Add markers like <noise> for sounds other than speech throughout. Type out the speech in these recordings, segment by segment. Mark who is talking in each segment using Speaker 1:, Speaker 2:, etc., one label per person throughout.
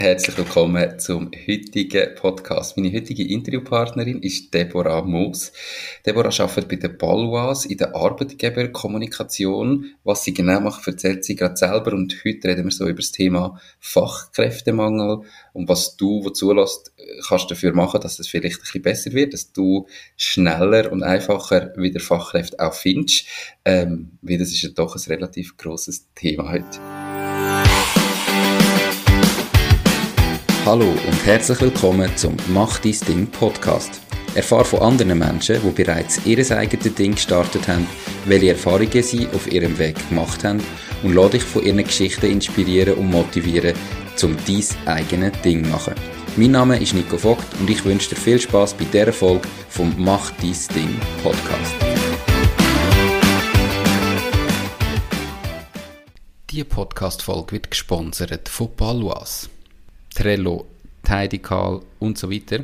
Speaker 1: Herzlich willkommen zum heutigen Podcast. Meine heutige Interviewpartnerin ist Deborah Moos. Deborah arbeitet bei der Balwas in der Arbeitgeberkommunikation. Was sie genau macht, erzählt sie gerade selber. Und heute reden wir so über das Thema Fachkräftemangel und was du, wo zulässt, kannst dafür machen, dass es vielleicht ein bisschen besser wird, dass du schneller und einfacher wieder Fachkräfte auch findest. Ähm, weil das ist ja doch ein relativ großes Thema heute. Hallo und herzlich willkommen zum Mach dein Ding Podcast. Erfahre von anderen Menschen, die bereits ihr eigenes Ding gestartet haben, welche Erfahrungen sie auf ihrem Weg gemacht haben und lade dich von ihren Geschichten inspirieren und motivieren, zum dein eigenes Ding zu machen. Mein Name ist Nico Vogt und ich wünsche dir viel Spaß bei dieser Folge vom Mach dein Ding Podcast. Diese Podcast-Folge wird gesponsert von Balwas. Trello, Tidal und so weiter.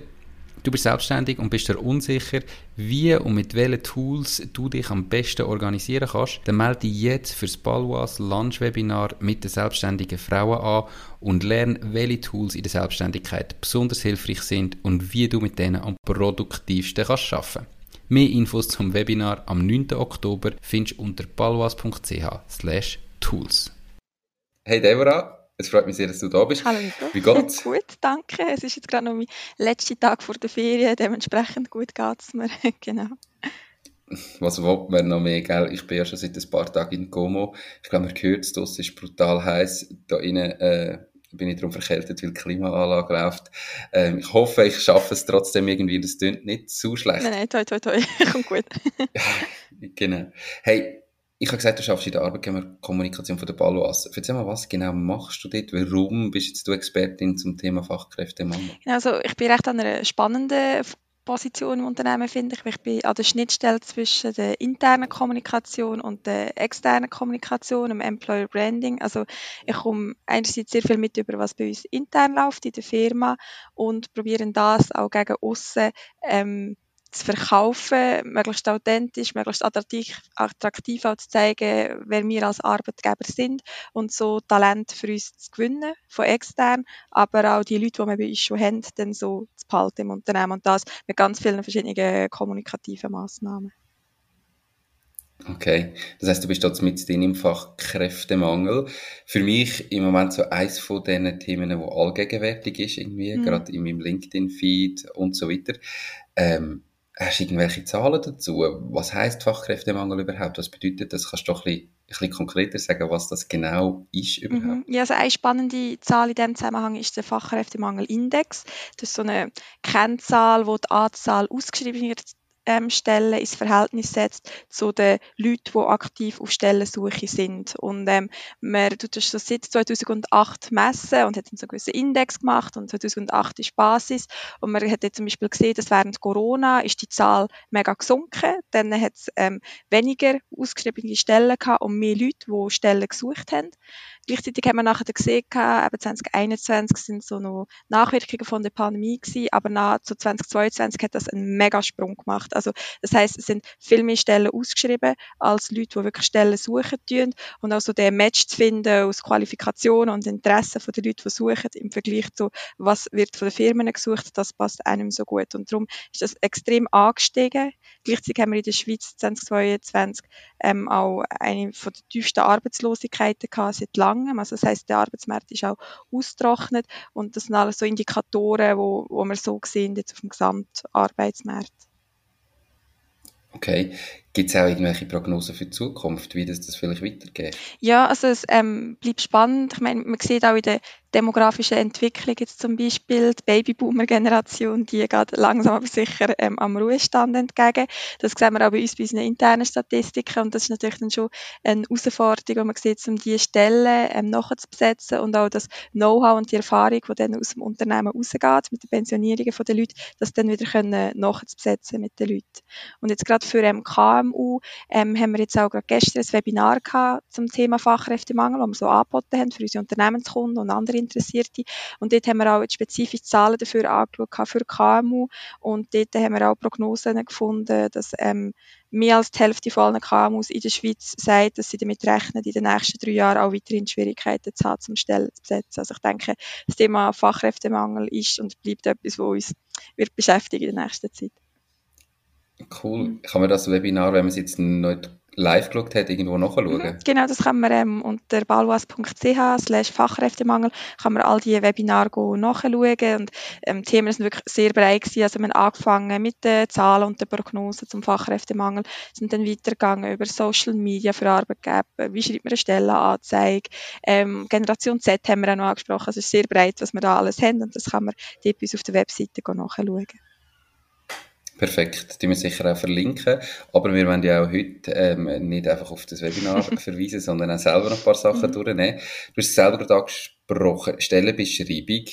Speaker 1: Du bist selbstständig und bist dir unsicher, wie und mit welchen Tools du dich am besten organisieren kannst, dann melde dich jetzt für das Balwas Lunch-Webinar mit den selbstständigen Frauen an und lerne, welche Tools in der Selbstständigkeit besonders hilfreich sind und wie du mit denen am produktivsten kannst arbeiten. Mehr Infos zum Webinar am 9. Oktober findest du unter balwas.ch tools. Hey Deborah, es freut mich sehr, dass du da bist.
Speaker 2: Hallo Nico.
Speaker 1: Wie geht's? <laughs>
Speaker 2: gut, danke. Es ist jetzt gerade noch mein letzter Tag vor der Ferien, dementsprechend gut geht es mir. <laughs> genau.
Speaker 1: Was will man noch mehr, gell? Ich bin ja schon seit ein paar Tagen in Como. Ich glaube, man hört es, es ist brutal heiß. Da innen äh, bin ich darum verkältet, weil die Klimaanlage läuft. Ähm, ich hoffe, ich schaffe es trotzdem irgendwie. Das klingt nicht zu schlecht.
Speaker 2: Nein, nein, toi, toi, toi. <laughs> Kommt gut.
Speaker 1: genau. Hey, ich habe gesagt, du schaffst in der Arbeitgeberkommunikation von der Balloas. Erzähl mal, was genau machst du dort? Warum bist jetzt du Expertin zum Thema Fachkräftemangel?
Speaker 2: Genau, also ich bin recht an einer spannenden Position im Unternehmen, finde ich. Ich bin an der Schnittstelle zwischen der internen Kommunikation und der externen Kommunikation, im Employer Branding. Also ich komme einerseits sehr viel mit über, was bei uns intern läuft in der Firma und probieren das auch gegen außen ähm, zu verkaufen, möglichst authentisch, möglichst attraktiv, attraktiv auch zu zeigen, wer wir als Arbeitgeber sind und so Talent für uns zu gewinnen von extern, aber auch die Leute, die wir bei uns schon haben, dann so zu behalten im Unternehmen und das mit ganz vielen verschiedenen kommunikativen Massnahmen.
Speaker 1: Okay, das heißt, du bist jetzt mit drin im Fachkräftemangel. Für mich im Moment so eins von diesen Themen, wo allgegenwärtig ist, irgendwie, mhm. gerade in meinem LinkedIn-Feed und so weiter. Ähm, Hast du irgendwelche Zahlen dazu? Was heißt Fachkräftemangel überhaupt? Was bedeutet das? Kannst du doch ein bisschen, ein bisschen konkreter sagen, was das genau ist überhaupt?
Speaker 2: Mhm. Ja, also eine spannende Zahl in diesem Zusammenhang ist der Fachkräftemangelindex. Das ist so eine Kennzahl, wo die Anzahl ausgeschriebener ähm, Stellen ins Verhältnis setzt zu den Leuten, die aktiv auf Stellensuche sind. Und ähm, man tut das schon seit 2008 messen und hat dann so einen gewissen Index gemacht und 2008 ist Basis. Und man hat jetzt zum Beispiel gesehen, dass während Corona ist die Zahl mega gesunken. Dann hat es ähm, weniger ausgeschriebene Stellen gehabt und mehr Leute, die Stellen gesucht haben. Gleichzeitig haben wir nachher gesehen, eben 2021 sind so noch Nachwirkungen von der Pandemie gewesen, aber nach zu 2022 hat das einen Megasprung gemacht. Also das heißt, es sind viel mehr Stellen ausgeschrieben als Leute, die wirklich Stellen suchen tun und auch so den Match zu finden aus Qualifikationen und Interessen von den Leuten, die suchen im Vergleich zu was wird von den Firmen gesucht, das passt einem so gut und darum ist das extrem angestiegen. Gleichzeitig haben wir in der Schweiz 2022 ähm, auch eine von der tiefsten Arbeitslosigkeiten gehabt seit langem. Also das heißt, der Arbeitsmarkt ist auch austrocknet und das sind alles so Indikatoren, wo, wo wir so sehen jetzt auf dem Gesamtarbeitsmarkt.
Speaker 1: Okay. Gibt es auch irgendwelche Prognosen für die Zukunft, wie das, das vielleicht weitergeht?
Speaker 2: Ja, also es ähm, bleibt spannend. Ich meine, man sieht auch in der demografischen Entwicklung jetzt zum Beispiel, die Babyboomer-Generation, die geht langsam aber sicher ähm, am Ruhestand entgegen. Das sehen wir auch bei uns bei unseren internen Statistiken und das ist natürlich dann schon eine Herausforderung, die man sieht, um diese Stellen ähm, nachzubesetzen und auch das Know-how und die Erfahrung, die dann aus dem Unternehmen rausgeht, mit den Pensionierungen der Leute, das dann wieder können nachzubesetzen mit den Leuten. Und jetzt gerade für ähm, KMU ähm, haben wir jetzt auch gerade gestern ein Webinar gehabt zum Thema Fachkräftemangel, wo wir so angeboten haben für unsere Unternehmenskunden und andere Interessierte. Und dort haben wir auch spezifisch Zahlen dafür angeschaut für KMU und dort haben wir auch Prognosen gefunden, dass ähm, mehr als die Hälfte von allen KMUs in der Schweiz sagt, dass sie damit rechnen, in den nächsten drei Jahren auch weiterhin Schwierigkeiten zu haben, zum Stellen zu besetzen. Also ich denke, das Thema Fachkräftemangel ist und bleibt etwas, was uns wird beschäftigen in der nächsten Zeit.
Speaker 1: Cool. Kann man das Webinar, wenn man es jetzt nicht live geschaut hat, irgendwo nachschauen? Mhm,
Speaker 2: genau, das kann man ähm, unter balwas.ch slash Fachkräftemangel kann man all die Webinare nachschauen und ähm, die Themen sind wirklich sehr breit gewesen. Also wir haben angefangen mit den Zahlen und den Prognosen zum Fachkräftemangel, sind dann weitergegangen über Social Media für Arbeitgeber, wie schreibt man eine Stellenanzeige, ähm, Generation Z haben wir auch noch angesprochen, also es ist sehr breit, was wir da alles haben und das kann man dort bis auf der Webseite nachschauen.
Speaker 1: Perfekt, die wir sicher auch verlinken. Aber wir wollen ja auch heute ähm, nicht einfach auf das Webinar <laughs> verweisen, sondern auch selber noch ein paar Sachen mhm. durchnehmen. Du hast es selber gerade angesprochen, Stellenbeschreibung.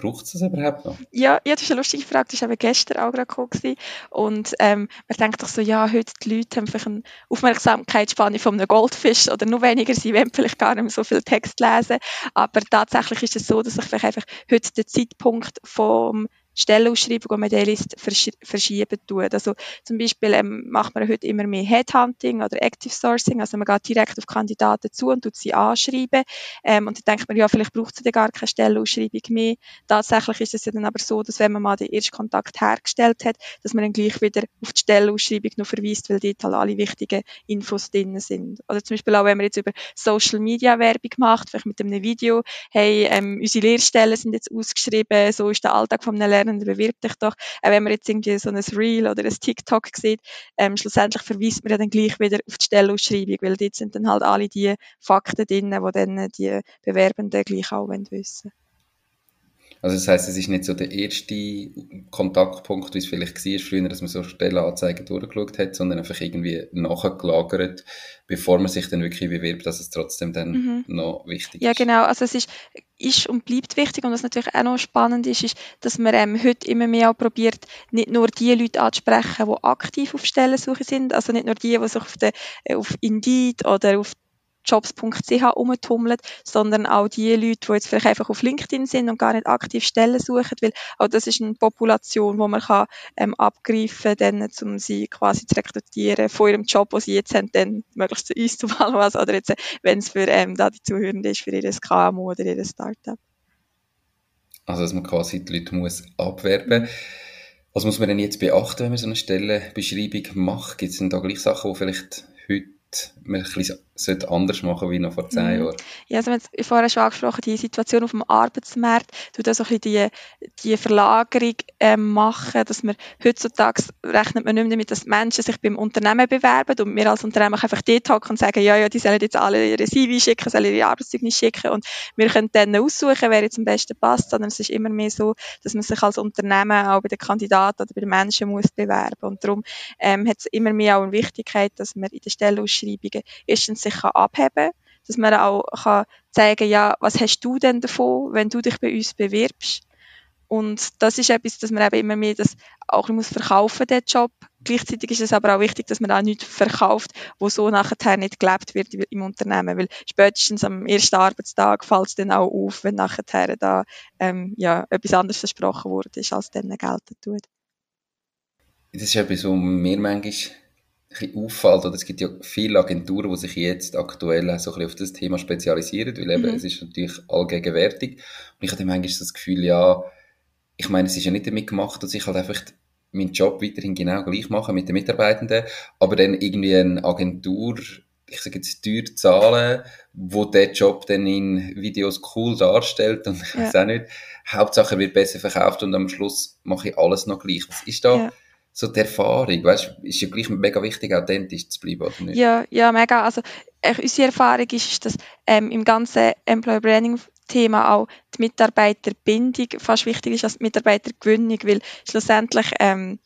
Speaker 1: Braucht es das überhaupt noch?
Speaker 2: Ja, ja, das ist eine lustige Frage. Das war eben gestern auch gerade gekommen. Und ähm, man denkt doch so, ja, heute die Leute haben vielleicht eine Aufmerksamkeitsspanne von einem Goldfisch oder noch weniger, sie wollen vielleicht gar nicht mehr so viel Text lesen. Aber tatsächlich ist es so, dass ich vielleicht einfach heute den Zeitpunkt vom Stellenausschreibung und Modellist versch verschieben tut. Also zum Beispiel ähm, macht man heute immer mehr Headhunting oder Active Sourcing, also man geht direkt auf Kandidaten zu und tut sie anschreiben ähm, und dann denkt man, ja, vielleicht braucht sie dann gar keine Stellenausschreibung mehr. Tatsächlich ist es ja dann aber so, dass wenn man mal den ersten Kontakt hergestellt hat, dass man dann gleich wieder auf die Stellenausschreibung noch verweist, weil dort halt alle wichtigen Infos drin sind. Oder zum Beispiel auch, wenn man jetzt über Social Media Werbung macht, vielleicht mit einem Video, hey, ähm, unsere Lehrstellen sind jetzt ausgeschrieben, so ist der Alltag von einem Lernenden, bewirb dich doch. Auch wenn man jetzt irgendwie so ein Reel oder ein TikTok sieht, ähm, schlussendlich verweist man ja dann gleich wieder auf die Stellenausschreibung, weil dort sind dann halt alle die Fakten drin, die dann die Bewerbenden gleich auch wissen wollen.
Speaker 1: Also das heißt, es ist nicht so der erste Kontaktpunkt, wie es vielleicht war früher, dass man so Stellenanzeigen durchgeschaut hat, sondern einfach irgendwie nachgelagert, bevor man sich dann wirklich bewirbt, dass es trotzdem dann mhm. noch wichtig
Speaker 2: ist. Ja, genau. Also es ist, ist und bleibt wichtig und was natürlich auch noch spannend ist, ist, dass man ähm, heute immer mehr auch probiert, nicht nur die Leute anzusprechen, die aktiv auf Stellensuche sind, also nicht nur die, die sich auf, der, auf Indeed oder auf jobs.ch umtummeln, sondern auch die Leute, die jetzt vielleicht einfach auf LinkedIn sind und gar nicht aktiv Stellen suchen, weil auch das ist eine Population, wo man kann, ähm, abgreifen kann, um sie quasi zu rekrutieren von ihrem Job, den sie jetzt haben, dann möglichst zu uns <laughs> zu Valuas oder jetzt, wenn es für ähm, da die Zuhörenden ist, für ihr KMU oder ihr Startup.
Speaker 1: Also, dass man quasi die Leute muss abwerben muss. Was muss man denn jetzt beachten, wenn man so eine Stellenbeschreibung macht? Gibt es denn da gleich Sachen, die vielleicht heute man ein bisschen anders machen wie noch vor zehn mhm. Jahren.
Speaker 2: Ja, also wir haben vorher schon angesprochen, die Situation auf dem Arbeitsmarkt, tut auch so ein bisschen die, die Verlagerung ähm, machen, dass man heutzutage rechnet man nicht mehr damit, dass Menschen sich beim Unternehmen bewerben und wir als Unternehmen einfach dort hocken und sagen, ja, ja, die sollen jetzt alle ihre CV schicken, sollen ihre Arbeitszeugnis schicken und wir können dann aussuchen, wer jetzt am besten passt, sondern es ist immer mehr so, dass man sich als Unternehmen auch bei den Kandidaten oder bei den Menschen muss bewerben und darum ähm, hat es immer mehr auch eine Wichtigkeit, dass man in der Stellenausschreibungen erstens sich kann abheben dass man auch kann zeigen ja, was hast du denn davon, wenn du dich bei uns bewirbst? Und das ist etwas, dass man eben immer mehr das auch muss verkaufen, den Job. Gleichzeitig ist es aber auch wichtig, dass man auch nichts verkauft, wo so nachher nicht gelebt wird im Unternehmen. Weil spätestens am ersten Arbeitstag fällt es dann auch auf, wenn nachher da ähm, ja, etwas anderes versprochen wurde, als dann gelten tut.
Speaker 1: Das ist etwas, was mir manchmal bisschen auffällt, oder es gibt ja viele Agenturen, die sich jetzt aktuell so ein bisschen auf das Thema spezialisieren, weil eben, mhm. es ist natürlich allgegenwärtig. Und ich hatte manchmal so das Gefühl, ja, ich meine, es ist ja nicht damit gemacht, dass ich halt einfach meinen Job weiterhin genau gleich mache mit den Mitarbeitenden, aber dann irgendwie eine Agentur, ich sage jetzt teuer zahlen, wo der Job dann in Videos cool darstellt und ich ja. weiß auch nicht, Hauptsache wird besser verkauft und am Schluss mache ich alles noch gleich. Was ist da? Ja so die Erfahrung, weißt, ist ja gleich mega wichtig, authentisch zu bleiben, oder nicht?
Speaker 2: Ja, ja, mega. Also, äh, unsere Erfahrung ist, dass ähm, im ganzen Employer Branding Thema auch die Mitarbeiterbindung fast wichtiger ist als die Mitarbeitergewinnung, weil schlussendlich ähm,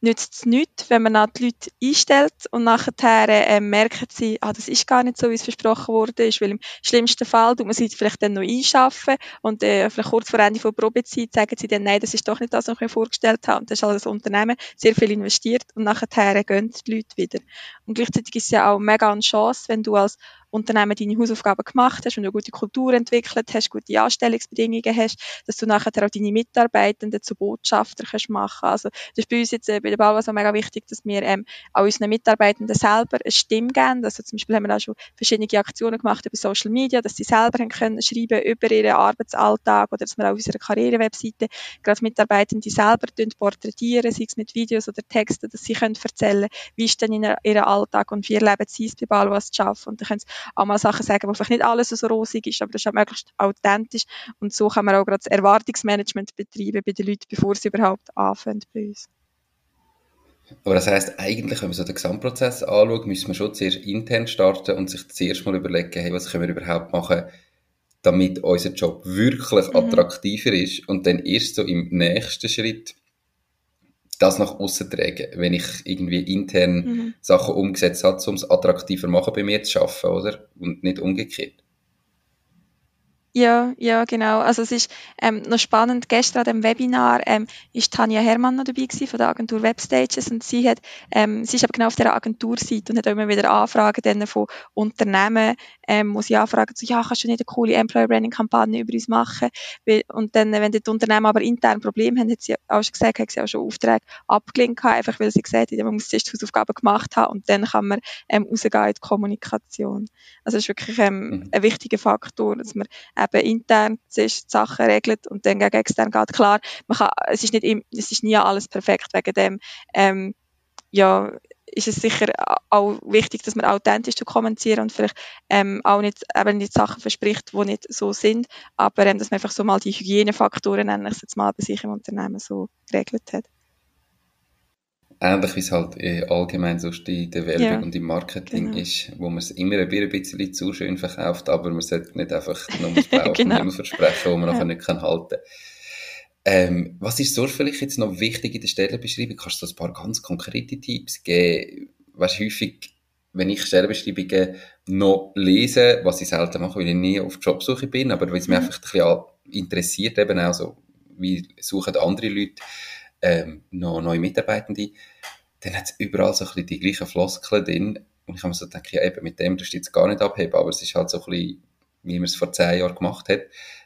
Speaker 2: nützt es nichts, wenn man dann die Leute einstellt und nachher äh, merken sie, ah, das ist gar nicht so, wie es versprochen wurde, ist, weil im schlimmsten Fall tut man sie vielleicht dann noch einschaffen und äh, vielleicht kurz vor Ende der Probezeit sagen sie dann, nein, das ist doch nicht das, was ich mir vorgestellt habe. Und das ist halt das Unternehmen sehr viel investiert und nachher gehen die Leute wieder. Und gleichzeitig ist es ja auch mega eine Chance, wenn du als Unternehmen deine Hausaufgaben gemacht hast, wenn du eine gute Kultur entwickelt hast, gute Anstellungsbedingungen hast, dass du nachher auch deine Mitarbeitenden zu Botschafter kannst machen. Also das ist bei uns jetzt äh, bei der Balwas auch mega wichtig, dass wir ähm, auch unseren Mitarbeitenden selber eine Stimme geben. Also zum Beispiel haben wir auch schon verschiedene Aktionen gemacht über Social Media, dass sie selber haben können schreiben über ihren Arbeitsalltag oder dass wir auf unserer Karrierewebseite gerade Mitarbeitende selber porträtieren, sei es mit Videos oder Texten, dass sie können erzählen, wie ist denn in ihrem Alltag und wie erleben sie es bei Balwas zu arbeiten. Und dann auch mal Sachen sagen, wo vielleicht nicht alles so rosig ist, aber das ist auch möglichst authentisch. Und so kann man auch gerade das Erwartungsmanagement betreiben bei den Leuten, bevor sie überhaupt anfangen bei uns.
Speaker 1: Aber das heisst, eigentlich, wenn man so den Gesamtprozess anschaut, müssen wir schon zuerst intern starten und sich zuerst mal überlegen, hey, was können wir überhaupt machen, damit unser Job wirklich mhm. attraktiver ist und dann erst so im nächsten Schritt das nach außen tragen, wenn ich irgendwie intern mhm. Sachen umgesetzt habe, um es attraktiver machen bei mir zu schaffen, oder? Und nicht umgekehrt.
Speaker 2: Ja, ja, genau. Also es ist ähm, noch spannend. Gestern an dem Webinar ähm, ist Tanja Hermann noch dabei gewesen von der Agentur Webstages und sie hat, ähm, sie ist aber genau auf der Agenturseite und hat auch immer wieder Anfragen dann von Unternehmen, ähm, wo sie anfragen so, ja, kannst du nicht eine coole Employer Branding Kampagne über uns machen? Und dann, wenn die Unternehmen aber intern Probleme haben, hat sie auch schon gesagt, hat sie auch schon Aufträge abgelehnt einfach weil sie gesagt hat, man muss zuerst die Hausaufgaben gemacht haben und dann kann man ähm, rausgehen in die Kommunikation. Also es ist wirklich ähm, mhm. ein wichtiger Faktor, dass man eben intern die Sachen regelt und dann gegen extern geht. Klar, man kann, es ist nicht, es ist nie alles perfekt wegen dem, ähm, ja, ist es sicher auch wichtig, dass man authentisch zu kommunizieren und vielleicht ähm, auch nicht eben nicht Sachen verspricht, die nicht so sind, aber ähm, dass man einfach so mal die Hygienefaktoren, nenne ich es jetzt mal, bei sich im Unternehmen so geregelt hat
Speaker 1: ähnlich wie es halt äh, allgemein sonst in der Werbung ja, und im Marketing genau. ist, wo man es immer ein bisschen zu schön verkauft, aber man sollte nicht einfach nur Blaue <laughs> genau. versprechen, wo man ja. nachher nicht kann halten ähm, was ist so vielleicht jetzt noch wichtig in der Stellenbeschreibung? Kannst du ein paar ganz konkrete Tipps geben? Weißt, häufig, wenn ich Stellenbeschreibungen noch lese, was ich selten mache, weil ich nie auf Jobsuche bin, aber weil es mich mhm. einfach ein bisschen interessiert, eben auch so, wie suchen andere Leute ähm, noch neue Mitarbeitende, dann hat es überall so ein bisschen die gleichen Floskeln drin. Und ich habe mir so gedacht, ja eben, mit dem das jetzt gar nicht abheben, aber es ist halt so ein bisschen, wie man es vor zehn Jahren gemacht hat.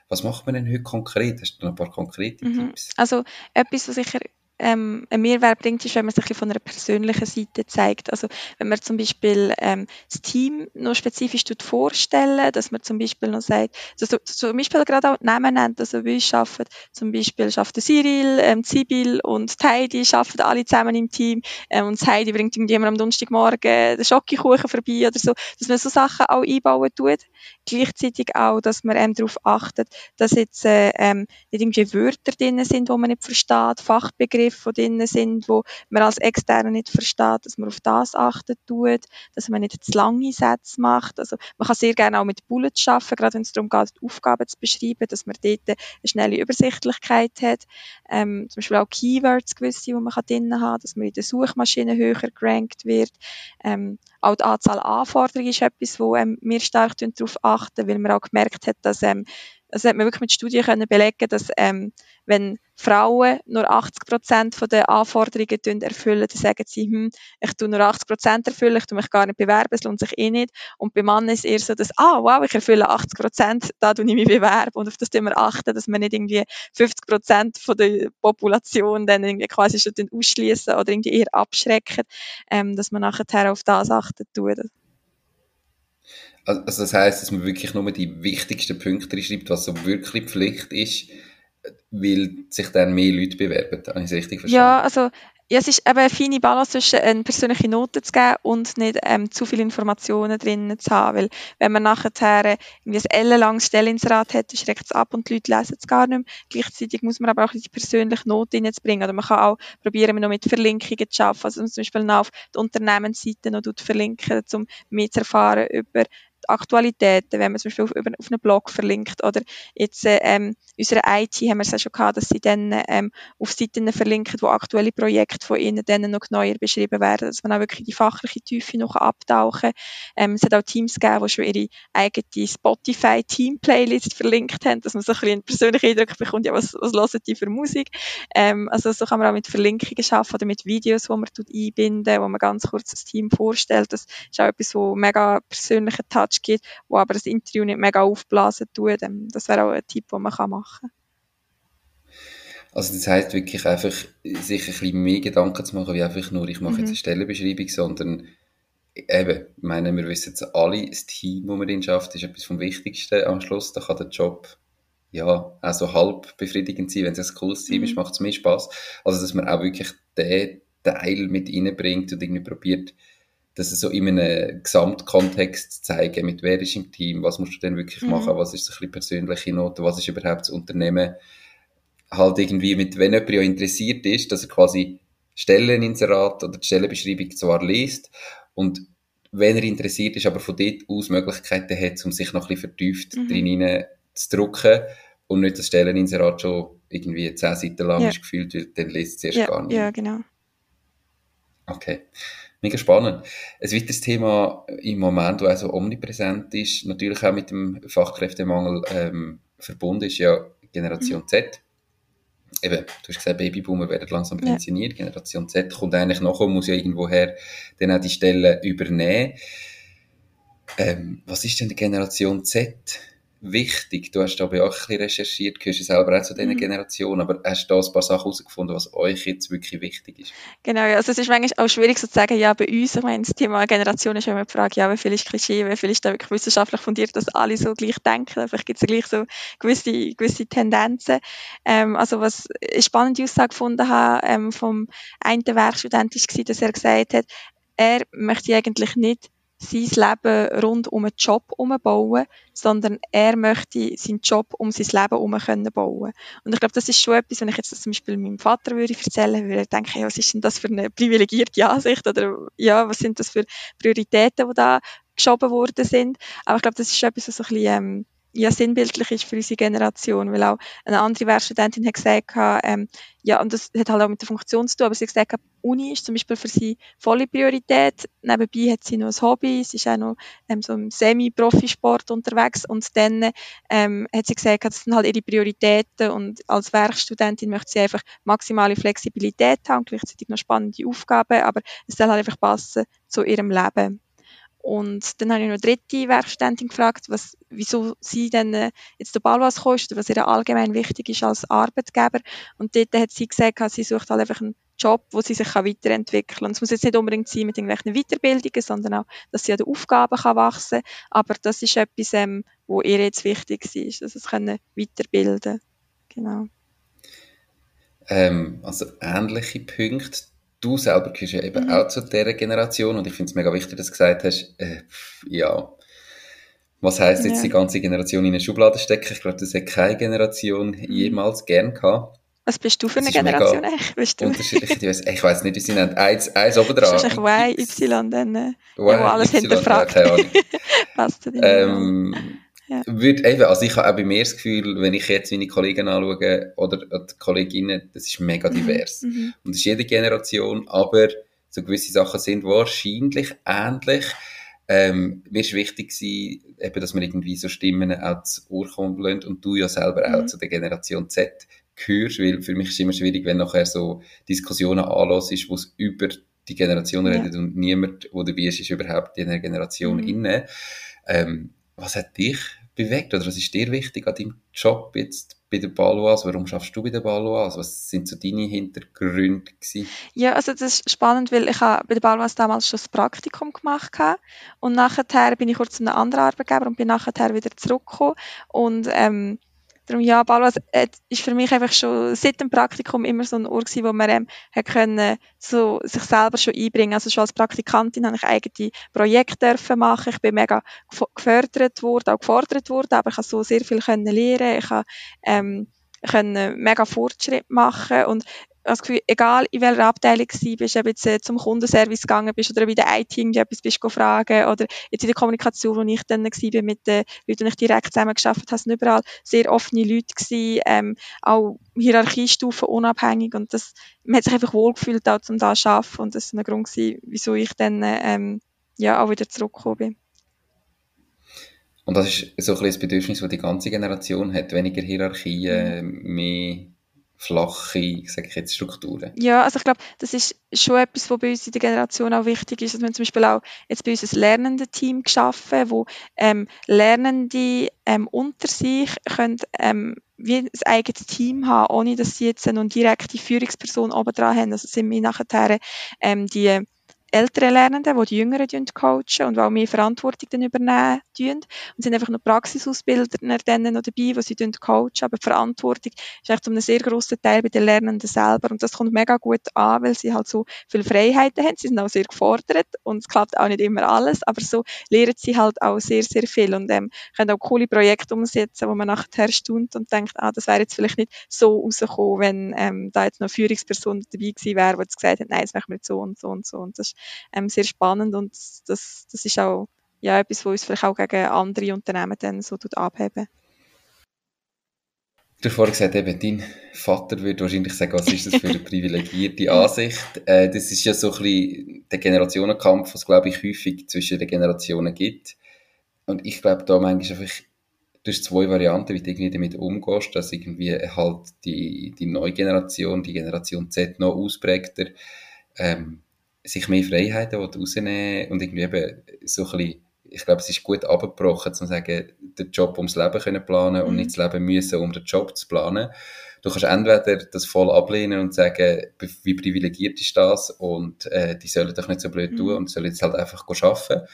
Speaker 1: Was macht man denn heute konkret? Hast du noch ein paar konkrete mhm. Tipps?
Speaker 2: Also etwas, was sicher ähm, ein Mehrwert bringt, ist, wenn man sich von einer persönlichen Seite zeigt. Also wenn man zum Beispiel ähm, das Team noch spezifisch vorstellen, dass man zum Beispiel noch sagt, also zum Beispiel gerade auch Namen nennt, also wir arbeiten, zum Beispiel schafft Cyril, ähm, Sibyl und Heidi arbeiten alle zusammen im Team ähm, und Heidi bringt irgendjemand am Donnerstagmorgen den Schokokuchen vorbei oder so, dass man so Sachen auch einbauen tut. Gleichzeitig auch, dass man ähm, darauf achtet, dass jetzt äh, ähm, nicht irgendwie Wörter drin sind, die man nicht versteht, Fachbegriffe Begriffe, drin sind, wo man als Externer nicht versteht, dass man auf das achten tut, dass man nicht zu lange Sätze macht. Also man kann sehr gerne auch mit Bullets arbeiten, gerade wenn es darum geht, die Aufgaben zu beschreiben, dass man dort eine schnelle Übersichtlichkeit hat. Ähm, zum Beispiel auch Keywords gewisse, die man drin haben kann, dass man in der Suchmaschine höher gerankt wird. Ähm, auch die Anzahl Anforderungen ist etwas, wo ähm, wir stark darauf achten, weil man auch gemerkt hat, dass ähm, also hat man wirklich mit Studien können belegen, dass ähm, wenn Frauen nur 80 Prozent der Anforderungen erfüllen, dann sagen sie, hm, ich tue nur 80 Prozent erfüllen, ich tue mich gar nicht bewerben, es lohnt sich eh nicht. Und bei Männern ist es eher so, dass, ah, wow, ich erfülle 80 Prozent, da tue ich mich bewerben. Und auf das tun wir achten, dass wir nicht irgendwie 50 Prozent der Population dann irgendwie quasi schon ausschließen oder irgendwie eher abschrecken, ähm, dass man nachher auf das achten tut.
Speaker 1: Also, also das heißt, dass man wirklich nur die wichtigsten Punkte schreibt, was so wirklich Pflicht ist, weil sich dann mehr Leute bewerben. Habe ich es richtig verstanden?
Speaker 2: Ja, also ja, es ist eben eine feine Balance zwischen eine persönliche Note zu geben und nicht ähm, zu viele Informationen drin zu haben. Weil wenn man nachher irgendwie ein ellenlanges Stellinserat hat, schreckt es ab und die Leute lesen es gar nicht mehr. Gleichzeitig muss man aber auch die persönliche Note reinzubringen. Oder man kann auch probieren, noch mit Verlinkungen zu arbeiten. Also zum Beispiel noch auf die Unternehmensseite noch verlinken, um mehr zu erfahren über Aktualitäten, wenn man zum Beispiel auf, auf einen Blog verlinkt oder jetzt ähm, unsere IT haben wir es ja schon gehabt, dass sie dann ähm, auf Seiten verlinken, wo aktuelle Projekte von ihnen dann noch neuer beschrieben werden, dass man auch wirklich die fachliche Tiefe noch abtauchen ähm, Es hat auch Teams gegeben, die schon ihre eigene Spotify-Team-Playlist verlinkt haben, dass man so ein bisschen einen persönlichen Eindruck bekommt, ja, was, was hören die für Musik. Ähm, also so kann man auch mit Verlinkungen arbeiten oder mit Videos, die man einbinden, wo man ganz kurz das Team vorstellt. Das ist auch etwas, wo mega persönlichen Touch gibt, wo aber das Interview nicht mega aufblasen tut. Ähm, das wäre auch ein Tipp, den man machen kann.
Speaker 1: Also das heißt wirklich einfach, sich ein bisschen mehr Gedanken zu machen, wie einfach nur, ich mache mhm. jetzt eine Stellenbeschreibung, sondern eben, ich meine, wir wissen jetzt alle, das Team, das man drin schafft, ist etwas vom Wichtigsten am Schluss. Da kann der Job ja auch so halb befriedigend sein, wenn es ein cooles Team mhm. ist, macht es mehr Spaß. Also dass man auch wirklich den Teil mit reinbringt und irgendwie probiert, das so in einem Gesamtkontext zeigen, mit wer ist im Team, was musst du denn wirklich mhm. machen, was ist so ein bisschen persönliche Note, was ist überhaupt das Unternehmen, halt irgendwie mit, wenn jemand ja interessiert ist, dass er quasi Stelleninserat oder die Stellenbeschreibung zwar liest und wenn er interessiert ist, aber von dort aus Möglichkeiten hat, um sich noch ein bisschen vertieft mhm. drin zu drucken und nicht das Stelleninserat schon irgendwie zehn Seiten lang ja. ist gefühlt, dann liest es erst
Speaker 2: ja,
Speaker 1: gar nicht.
Speaker 2: Ja, genau.
Speaker 1: Okay. Mega spannend. Ein weiteres Thema im Moment, das also omnipräsent ist, natürlich auch mit dem Fachkräftemangel ähm, verbunden ist, ja Generation mhm. Z eben, du hast gesagt, Babyboomer werden langsam pensioniert, ja. Generation Z kommt eigentlich noch und muss ja irgendwoher dann auch die Stellen übernehmen. Ähm, was ist denn die Generation Z? Wichtig? Du hast aber auch ein bisschen recherchiert, gehörst du selber auch zu dieser mhm. Generation, aber hast du da ein paar Sachen herausgefunden, was euch jetzt wirklich wichtig ist?
Speaker 2: Genau, ja. also es ist manchmal auch schwierig so zu sagen, ja, bei uns, ich meine, das Thema Generation ist immer die Frage, ja, wie viel ist Klischee, wie viel ist da wirklich wissenschaftlich fundiert, dass alle so gleich denken, vielleicht gibt es ja gleich so gewisse, gewisse Tendenzen. Ähm, also was ich spannende Aussage gefunden habe ähm, vom einen Werkstudent war, dass er gesagt hat, er möchte eigentlich nicht sein Leben rund um einen Job umbauen, sondern er möchte seinen Job um sein Leben herum bauen. Und ich glaube, das ist schon etwas, wenn ich jetzt das zum Beispiel meinem Vater würde erzählen würde, denke ich, ja, was ist denn das für eine privilegierte Ansicht oder ja, was sind das für Prioritäten, die da geschoben worden sind. Aber ich glaube, das ist schon etwas, was so ein bisschen, ähm, ja sinnbildlich ist für unsere Generation, weil auch eine andere Werkstudentin hat gesagt, ähm, ja, und das hat halt auch mit der Funktion zu tun, aber sie hat gesagt, Uni ist zum Beispiel für sie volle Priorität. Nebenbei hat sie noch ein Hobby, sie ist auch noch ähm, so im Semi-Profisport unterwegs und dann ähm, hat sie gesagt, das sind halt ihre Prioritäten und als Werkstudentin möchte sie einfach maximale Flexibilität haben, gleichzeitig noch spannende Aufgaben, aber es soll halt einfach passen zu ihrem Leben. Und dann habe ich noch eine dritte Werkstudentin gefragt, was, wieso sie denn äh, jetzt den Balwas kostet, was ihr allgemein wichtig ist als Arbeitgeber. Und dort hat sie gesagt, sie sucht halt einfach einen Job, wo sie sich kann weiterentwickeln kann. Und es muss jetzt nicht unbedingt sein mit irgendwelchen Weiterbildungen, sondern auch, dass sie an den Aufgaben kann wachsen kann. Aber das ist etwas, ähm, wo ihr jetzt wichtig ist, dass sie es können weiterbilden Genau.
Speaker 1: Ähm, also ähnliche Punkte du selber gehörst ja eben mhm. auch zu dieser Generation und ich finde es mega wichtig, dass du gesagt hast, äh, ja, was heisst jetzt ja. die ganze Generation in eine Schublade stecken? Ich glaube, das hat keine Generation mhm. jemals gern gehabt.
Speaker 2: Was bist du für eine Generation eigentlich? <laughs> Bist du?
Speaker 1: Unterschiedlich, ich weiß nicht, wie sie nennen. Eins, eins oben dran.
Speaker 2: Wahrscheinlich Y, Y dann, äh, y, wo alles y, hinterfragt. Ja, keine Ahnung. <laughs>
Speaker 1: Ähm, ja. Würde eben, also ich habe auch bei mir das Gefühl, wenn ich jetzt meine Kollegen anschaue oder die Kolleginnen, das ist mega mhm. divers. Mhm. Und es ist jede Generation, aber so gewisse Sachen sind wahrscheinlich ähnlich. Ähm, mir ist wichtig gewesen, eben, dass man irgendwie so Stimmen auch zu Ohr kommen lässt und du ja selber mhm. auch zu der Generation Z gehörst, weil für mich ist es immer schwierig, wenn nachher so Diskussionen anlos ist, wo es über die Generation ja. redet und niemand, der dabei ist, ist überhaupt in einer Generation mhm. inne. Ähm, was hat dich bewegt oder was ist dir wichtig an deinem Job jetzt bei der Balois? Warum schaffst du bei der Balois? Was sind so deine Hintergründe gewesen?
Speaker 2: Ja, also das ist spannend, weil ich habe bei der Balois damals schon das Praktikum gemacht habe und nachher bin ich kurz zu einem anderen Arbeitgeber und bin nachher wieder zurückgekommen und ähm, Darum, ja, Balwas äh, ist für mich einfach schon seit dem Praktikum immer so ein Ort gewesen, wo man ähm, hat können, so sich selber schon einbringen. Also schon als Praktikantin habe ich eigene Projekte dürfen machen. Ich bin mega gefördert worden, auch gefordert worden, aber ich habe so sehr viel können lernen. Ich habe, ähm, können mega Fortschritt machen und das Gefühl, egal in welcher Abteilung du bist, ob jetzt äh, zum Kundenservice gegangen bist oder bei der IT irgendetwas bist fragen oder jetzt in der Kommunikation, wo ich dann war mit den Leuten, die ich direkt zusammengearbeitet habe, sind überall sehr offene Leute gewesen, ähm, auch Hierarchiestufen unabhängig und das, man hat sich einfach wohlgefühlt, auch um da zu arbeiten und das war ein Grund gewesen, wieso ich dann ähm, ja, auch wieder zurückgekommen bin.
Speaker 1: Und das ist so ein bisschen das Bedürfnis, das die ganze Generation hat, weniger Hierarchien, mhm. mehr flache, sage ich jetzt, Strukturen.
Speaker 2: Ja, also ich glaube, das ist schon etwas, was bei uns in der Generation auch wichtig ist. Also wir haben zum Beispiel auch jetzt bei uns ein Lernende-Team geschaffen, wo ähm, Lernende ähm, unter sich können, ähm, wie ein eigenes Team haben, ohne dass sie jetzt eine direkte Führungsperson oben dran haben. Also sind wir nachher ähm, die ältere Lernenden, die die Jüngeren coachen und auch mehr Verantwortung dann übernehmen tun. Und sind einfach noch Praxisausbilder dann noch dabei, die sie coachen. Aber die Verantwortung ist echt zu einem sehr grossen Teil bei den Lernenden selber. Und das kommt mega gut an, weil sie halt so viele Freiheiten haben. Sie sind auch sehr gefordert und es klappt auch nicht immer alles. Aber so lernen sie halt auch sehr, sehr viel und ähm, können auch coole Projekte umsetzen, wo man nachher staunt und denkt, ah, das wäre jetzt vielleicht nicht so rausgekommen, wenn ähm, da jetzt noch eine Führungsperson dabei gewesen wäre, die jetzt gesagt hat, nein, das machen wir jetzt so und so und so. Und das ist ähm, sehr spannend und das, das ist auch ja, etwas, was uns vielleicht auch gegen andere Unternehmen dann so abheben.
Speaker 1: Du hast vorhin gesagt, eben, dein Vater würde wahrscheinlich sagen, was ist das für eine <laughs> privilegierte Ansicht? Äh, das ist ja so ein bisschen der Generationenkampf, was es, glaube ich, häufig zwischen den Generationen gibt. Und ich glaube, da manchmal einfach, du hast zwei Varianten, wie du irgendwie damit umgehst, dass irgendwie halt die, die neue Generation, die Generation Z noch ausprägter, ähm, sich mehr Freiheiten rausnehmen und irgendwie eben so ein bisschen, ich glaube, es ist gut abgebrochen, zu sagen, den Job ums Leben können planen und mhm. nicht das Leben müssen, um den Job zu planen. Du kannst entweder das voll ablehnen und sagen, wie privilegiert ist das und äh, die sollen doch nicht so blöd tun mhm. und sollen jetzt halt einfach arbeiten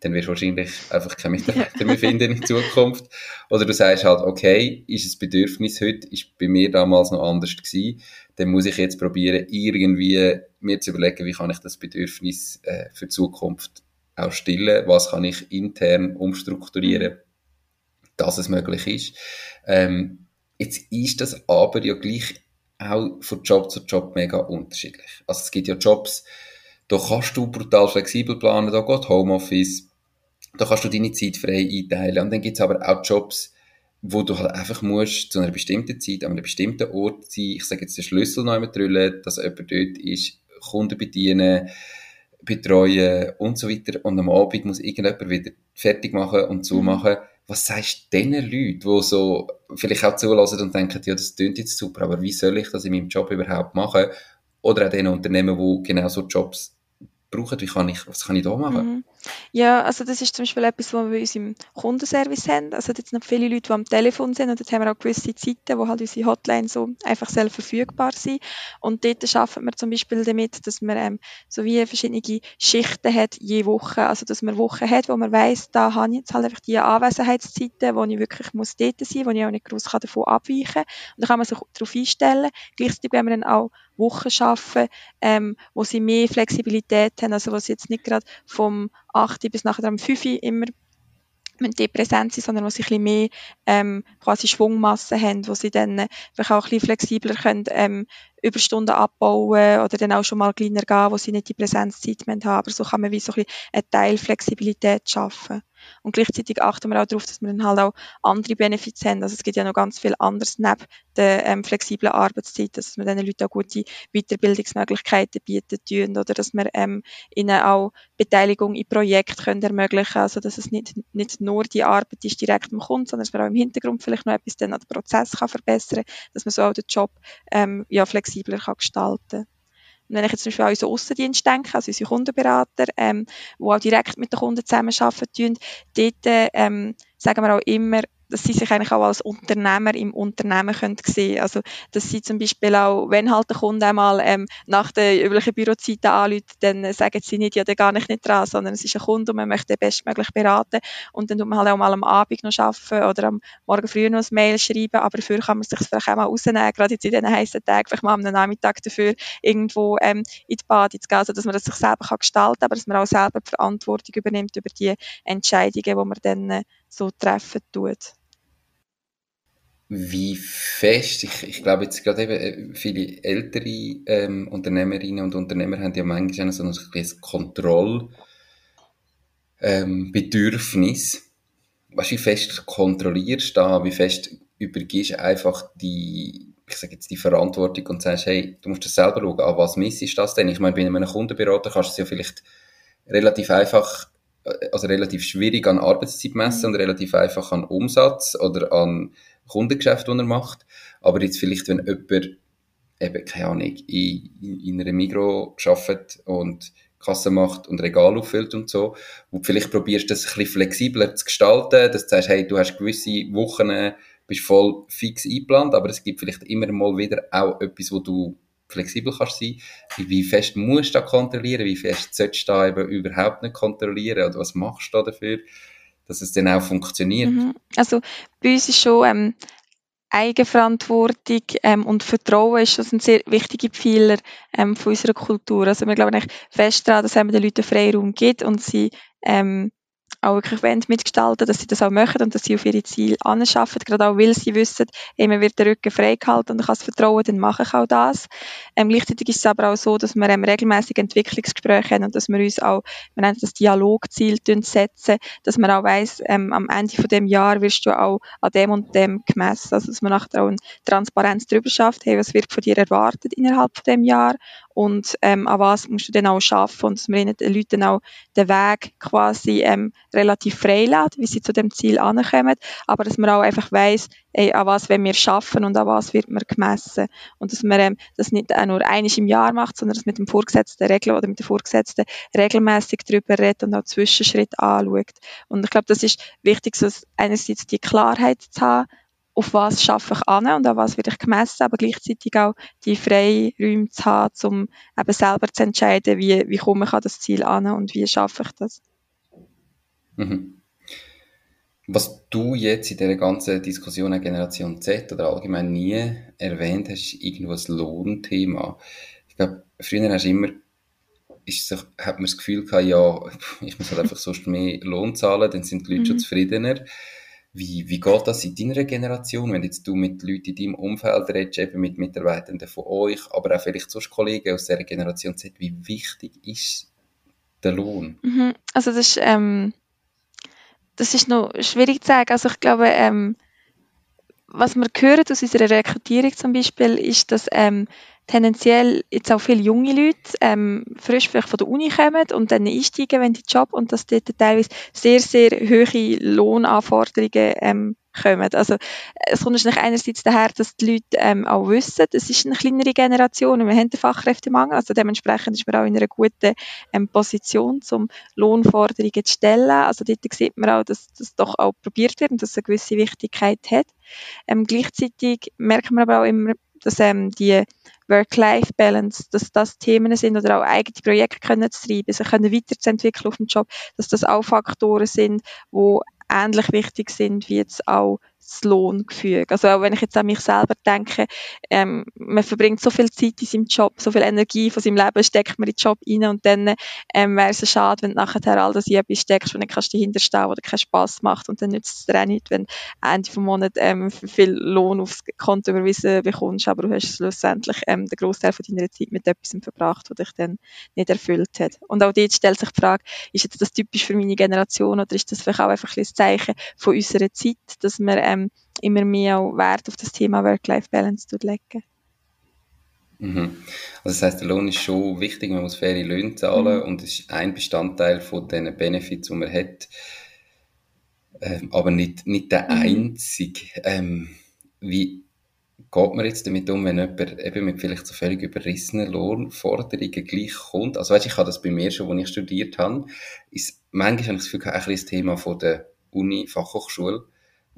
Speaker 1: dann wirst du wahrscheinlich einfach keine Mitarbeiter <laughs> mehr finden in Zukunft. Oder du sagst halt, okay, ist das Bedürfnis heute, ist bei mir damals noch anders gewesen, dann muss ich jetzt probieren, irgendwie mir zu überlegen, wie kann ich das Bedürfnis äh, für die Zukunft auch stillen, was kann ich intern umstrukturieren, dass es möglich ist. Ähm, jetzt ist das aber ja gleich auch von Job zu Job mega unterschiedlich. Also es gibt ja Jobs, da kannst du brutal flexibel planen, da geht Homeoffice, da kannst du deine Zeit frei einteilen. Und dann gibt es aber auch Jobs, wo du halt einfach musst zu einer bestimmten Zeit an einem bestimmten Ort sein. Ich sage jetzt den Schlüssel noch einmal drüllen, dass jemand dort ist, Kunden bedienen, betreuen und so weiter. Und am Abend muss irgendjemand wieder fertig machen und zumachen. Mhm. Was sagst du diesen Leuten, die so vielleicht auch zulassen und denken, ja, das klingt jetzt super, aber wie soll ich das in meinem Job überhaupt machen? Oder auch den Unternehmen, die genau so Jobs brauchen, wie kann ich, was kann ich da machen?
Speaker 2: Mhm. Ja, also das ist zum Beispiel etwas, was wir bei uns im Kundenservice haben. Also jetzt noch viele Leute, die am Telefon sind und dort haben wir auch gewisse Zeiten, wo halt unsere Hotline so einfach selbst verfügbar sind. Und dort schaffen wir zum Beispiel damit, dass man ähm, so wie verschiedene Schichten hat je Woche. Also dass man Wochen hat, wo man weiss, da habe ich jetzt halt einfach die Anwesenheitszeiten, wo ich wirklich muss dort sein, wo ich auch nicht groß davon abweichen kann. Und da kann man sich darauf einstellen. Gleichzeitig werden wir dann auch Wochen arbeiten, ähm, wo sie mehr Flexibilität haben, also wo sie jetzt nicht gerade vom 8 bis nachher um 5 immer die präsent sind, sondern wo sie ein bisschen mehr ähm, quasi Schwungmasse haben, wo sie dann äh, vielleicht auch ein bisschen flexibler können, ähm, Überstunden abbauen oder dann auch schon mal kleiner gehen, wo sie nicht die Präsenzzeit haben. Aber so kann man wie so ein bisschen eine Teilflexibilität schaffen. Und gleichzeitig achten wir auch darauf, dass wir dann halt auch andere Benefits haben. Also es gibt ja noch ganz viel anderes neben der ähm, flexiblen Arbeitszeit, dass wir diesen Leuten auch gute Weiterbildungsmöglichkeiten bieten tun oder dass wir ähm, ihnen auch Beteiligung in Projekten können ermöglichen Also dass es nicht, nicht nur die Arbeit ist direkt am Kunden, sondern dass man auch im Hintergrund vielleicht noch etwas dann an den Prozess kann verbessern kann, dass man so auch den Job ähm, ja, flexibler kann gestalten kann. Und wenn ich jetzt zum Beispiel an unseren Aussendienst denke, also unsere Kundenberater, ähm, die auch direkt mit den Kunden zusammenarbeiten, dort ähm, sagen wir auch immer, dass sie sich eigentlich auch als Unternehmer im Unternehmen können sehen. Also, dass sie zum Beispiel auch, wenn halt der Kunde einmal ähm, nach der üblichen Bürozeit anruft, dann sagen sie nicht, ja, der gar nicht, dran, sondern es ist ein Kunde und man möchte bestmöglich beraten. Und dann tut man halt auch mal am Abend noch arbeiten oder am Morgen früh noch ein Mail schreiben, aber dafür kann man sich vielleicht auch mal rausnehmen, gerade jetzt in diesen heißen Tagen, vielleicht mal am Nachmittag dafür irgendwo ähm, in die Bade zu gehen, also dass man das sich selber kann gestalten kann, aber dass man auch selber die Verantwortung übernimmt über die Entscheidungen, die man dann äh, so treffen tut.
Speaker 1: Wie fest, ich, ich glaube jetzt gerade eben, äh, viele ältere ähm, Unternehmerinnen und Unternehmer haben ja manchmal so ein, ein Kontroll, ähm. Weißt du, wie fest kontrollierst du da, wie fest übergibst du einfach die, ich sage jetzt die Verantwortung und sagst, hey, du musst das selber schauen, an was misst das denn? Ich meine, bei einem Kundenberater kannst du es ja vielleicht relativ einfach, äh, also relativ schwierig an Arbeitszeit messen und relativ einfach an Umsatz oder an Kundengeschäft, das er macht. Aber jetzt vielleicht, wenn jemand eben, keine Ahnung, in, in einer Migro arbeitet und Kasse macht und Regal auffüllt und so, wo du vielleicht probierst, das ein bisschen flexibler zu gestalten, dass du sagst, hey, du hast gewisse Wochen, bist voll fix eingeplant, aber es gibt vielleicht immer mal wieder auch etwas, wo du flexibel kannst sein. Wie fest musst du da kontrollieren? Wie fest solltest du da eben überhaupt nicht kontrollieren? Oder was machst du da dafür, dass es dann auch funktioniert? Mhm.
Speaker 2: Also bei uns ist schon ähm, Eigenverantwortung ähm, und Vertrauen ist das ein sehr wichtige Pfeiler ähm, von unserer Kultur. Also wir glauben eigentlich fest daran, dass man den Leuten Freiraum gibt und sie ähm, auch wirklich mitgestalten, dass sie das auch machen und dass sie auf ihre Ziele anschaffen, gerade auch weil sie wissen, man wird der Rücken freigehalten und ich kann es vertrauen, dann mache ich auch das. Ähm, gleichzeitig ist es aber auch so, dass wir ähm, regelmäßig Entwicklungsgespräche haben und dass wir uns auch, wir nennen das Dialogziel setzen, dass man auch weiss, ähm, am Ende von dem Jahr wirst du auch an dem und dem gemessen, also dass man nachher auch eine Transparenz darüber schafft, hey, was wird von dir erwartet innerhalb von dem Jahr und ähm, an was musst du dann auch schaffen und dass man den Leuten auch den Weg quasi ähm, relativ frei lässt, wie sie zu dem Ziel ankommen, aber dass man auch einfach ey, an was wollen wir schaffen und an was wird man gemessen. Und dass man ähm, das nicht auch nur einmal im Jahr macht, sondern dass mit dem Vorgesetzten Regel oder mit der Vorgesetzten regelmäßig darüber redet und auch Zwischenschritte anschaut. Und ich glaube, das ist wichtig, so einerseits die Klarheit zu haben, auf was schaffe ich an und an was werde ich gemessen, aber gleichzeitig auch die Freiräume zu haben, um eben selber zu entscheiden, wie, wie komme ich an das Ziel an und wie schaffe ich das.
Speaker 1: Mhm. Was du jetzt in dieser ganzen Diskussion an Generation Z oder allgemein nie erwähnt hast, ist irgendwo das Lohnthema. Ich glaube, früher hast du immer ist, hat man das Gefühl gehabt, ja, <laughs> ich muss halt einfach sonst mehr Lohn zahlen, dann sind die Leute mhm. schon zufriedener. Wie, wie geht das in deiner Generation, wenn jetzt du mit Leuten in deinem Umfeld redest, eben mit Mitarbeitenden von euch, aber auch vielleicht sonst Kollegen aus dieser Generation Z, wie wichtig ist der Lohn?
Speaker 2: Mhm. Also das ist, ähm, das ist noch schwierig zu sagen. Also ich glaube, ähm, was wir hören aus unserer Rekrutierung zum Beispiel, ist, dass ähm, tendenziell jetzt auch viele junge Leute ähm, frisch vielleicht von der Uni kommen und dann einsteigen wenn die Job und dass dort teilweise sehr, sehr hohe Lohnanforderungen ähm, kommen. Also es kommt natürlich einerseits daher, dass die Leute ähm, auch wissen, es ist eine kleinere Generation und wir haben den Fachkräftemangel, also dementsprechend ist man auch in einer guten ähm, Position, um Lohnforderungen zu stellen. Also dort sieht man auch, dass das doch auch probiert wird und dass es eine gewisse Wichtigkeit hat. Ähm, gleichzeitig merkt man aber auch immer, dass ähm, die Work-Life-Balance, dass das Themen sind oder auch eigene Projekte können zu treiben, sich können weiterzuentwickeln auf dem Job, dass das auch Faktoren sind, wo ähnlich wichtig sind wie jetzt auch das Lohngefüge. Also auch wenn ich jetzt an mich selber denke, ähm, man verbringt so viel Zeit in seinem Job, so viel Energie von seinem Leben steckt man in den Job rein und dann ähm, wäre es schade, wenn du nachher all das in etwas steckst, wo du kannst dahinter stehen, wo dir keinen Spass macht und dann nützt es dir auch nicht, wenn Ende vom Monat ähm, viel Lohn aufs Konto überwiesen bekommst, aber du hast schlussendlich ähm, den Großteil von deiner Zeit mit etwas verbracht, was dich dann nicht erfüllt hat. Und auch dort stellt sich die Frage, ist jetzt das typisch für meine Generation oder ist das vielleicht auch einfach ein Zeichen von unserer Zeit, dass wir ähm, ähm, immer mehr auch Wert auf das Thema Work-Life-Balance legen.
Speaker 1: Mhm. Also das heißt, der Lohn ist schon wichtig, man muss faire Löhne zahlen mhm. und es ist ein Bestandteil von den Benefits, die man hat, ähm, aber nicht, nicht der mhm. einzige. Ähm, wie geht man jetzt damit um, wenn jemand eben mit vielleicht so völlig überrissenen Lohnforderungen gleich kommt? Also weißt, ich habe das bei mir schon, als ich studiert habe, ist manchmal habe ich das Gefühl, ein bisschen das Thema von der Uni, Fachhochschule,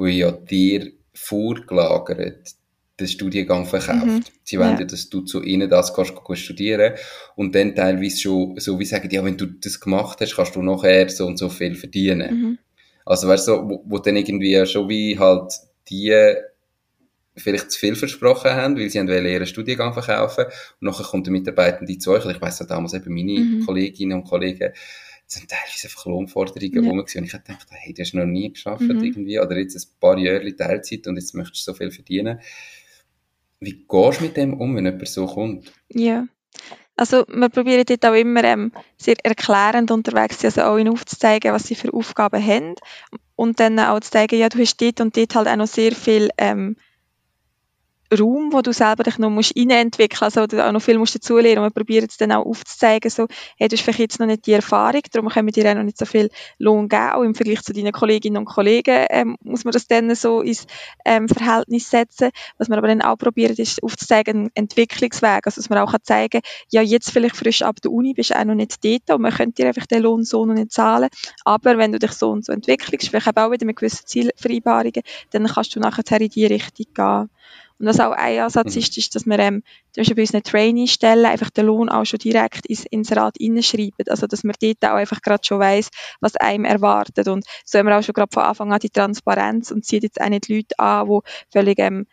Speaker 1: wo ja dir vorgelagert den Studiengang verkauft. Mhm. Sie wollen ja. dass du zu ihnen das kannst, kannst studieren und dann teilweise schon so wie sagen, ja, wenn du das gemacht hast, kannst du nachher so und so viel verdienen. Mhm. Also weißt du, so, wo, wo dann irgendwie schon wie halt die vielleicht zu viel versprochen haben, weil sie haben ihren Studiengang verkaufen und nachher kommt der Mitarbeitende zu euch, ich weiss ja damals eben meine mhm. Kolleginnen und Kollegen, sind teilweise einfach Lohnforderungen ja. rum und ich dachte, hey, das hast du noch nie geschafft mhm. irgendwie, oder jetzt ein paar Jahre Teilzeit und jetzt möchtest du so viel verdienen. Wie gehst du mit dem um, wenn jemand so kommt?
Speaker 2: Ja. Also wir probieren dort auch immer ähm, sehr erklärend unterwegs also auch ihnen aufzuzeigen, was sie für Aufgaben haben und dann auch zu zeigen, ja, du hast dort und dort halt auch noch sehr viel ähm, Raum, wo du selber dich noch musst reinentwickeln musst, also auch noch viel musst dazulernen und wir probieren es dann auch aufzuzeigen, so, hey, du hast vielleicht jetzt noch nicht die Erfahrung, darum können wir dir auch noch nicht so viel Lohn geben, auch im Vergleich zu deinen Kolleginnen und Kollegen ähm, muss man das dann so ins ähm, Verhältnis setzen. Was wir aber dann auch probieren, ist aufzuzeigen, einen Entwicklungsweg, also dass man auch kann zeigen ja, jetzt vielleicht frisch ab der Uni bist du auch noch nicht dort und man könnte dir einfach den Lohn so noch nicht zahlen, aber wenn du dich so und so entwickelst, vielleicht auch wieder mit gewissen Zielvereinbarungen, dann kannst du nachher in die Richtung gehen. Und was auch ein Ansatz mhm. ist, ist, dass wir ähm, zum Beispiel bei unseren Trainee-Stellen einfach den Lohn auch schon direkt ins Inserat hineinschreiben. Also, dass man dort auch einfach gerade schon weiss, was einem erwartet. Und so haben wir auch schon gerade von Anfang an die Transparenz und zieht jetzt auch nicht Leute an, die völlig ähm,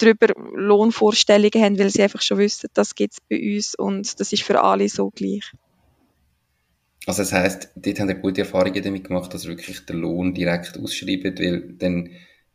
Speaker 2: drüber Lohnvorstellungen haben, weil sie einfach schon wissen, das gibt es bei uns und das ist für alle so gleich.
Speaker 1: Also das heisst, dort haben wir gute Erfahrungen damit gemacht, dass wirklich der Lohn direkt ausschreibt, weil dann